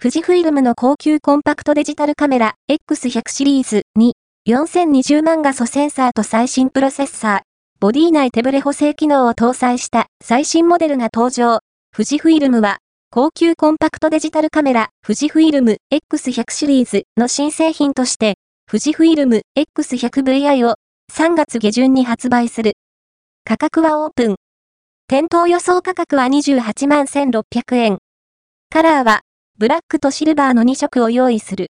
富士フイルムの高級コンパクトデジタルカメラ X100 シリーズに4020万画素センサーと最新プロセッサー、ボディ内手ブレ補正機能を搭載した最新モデルが登場。富士フイルムは高級コンパクトデジタルカメラ富士フイルム X100 シリーズの新製品として富士フイルム X100VI を3月下旬に発売する。価格はオープン。店頭予想価格は28万1600円。カラーはブラックとシルバーの2色を用意する。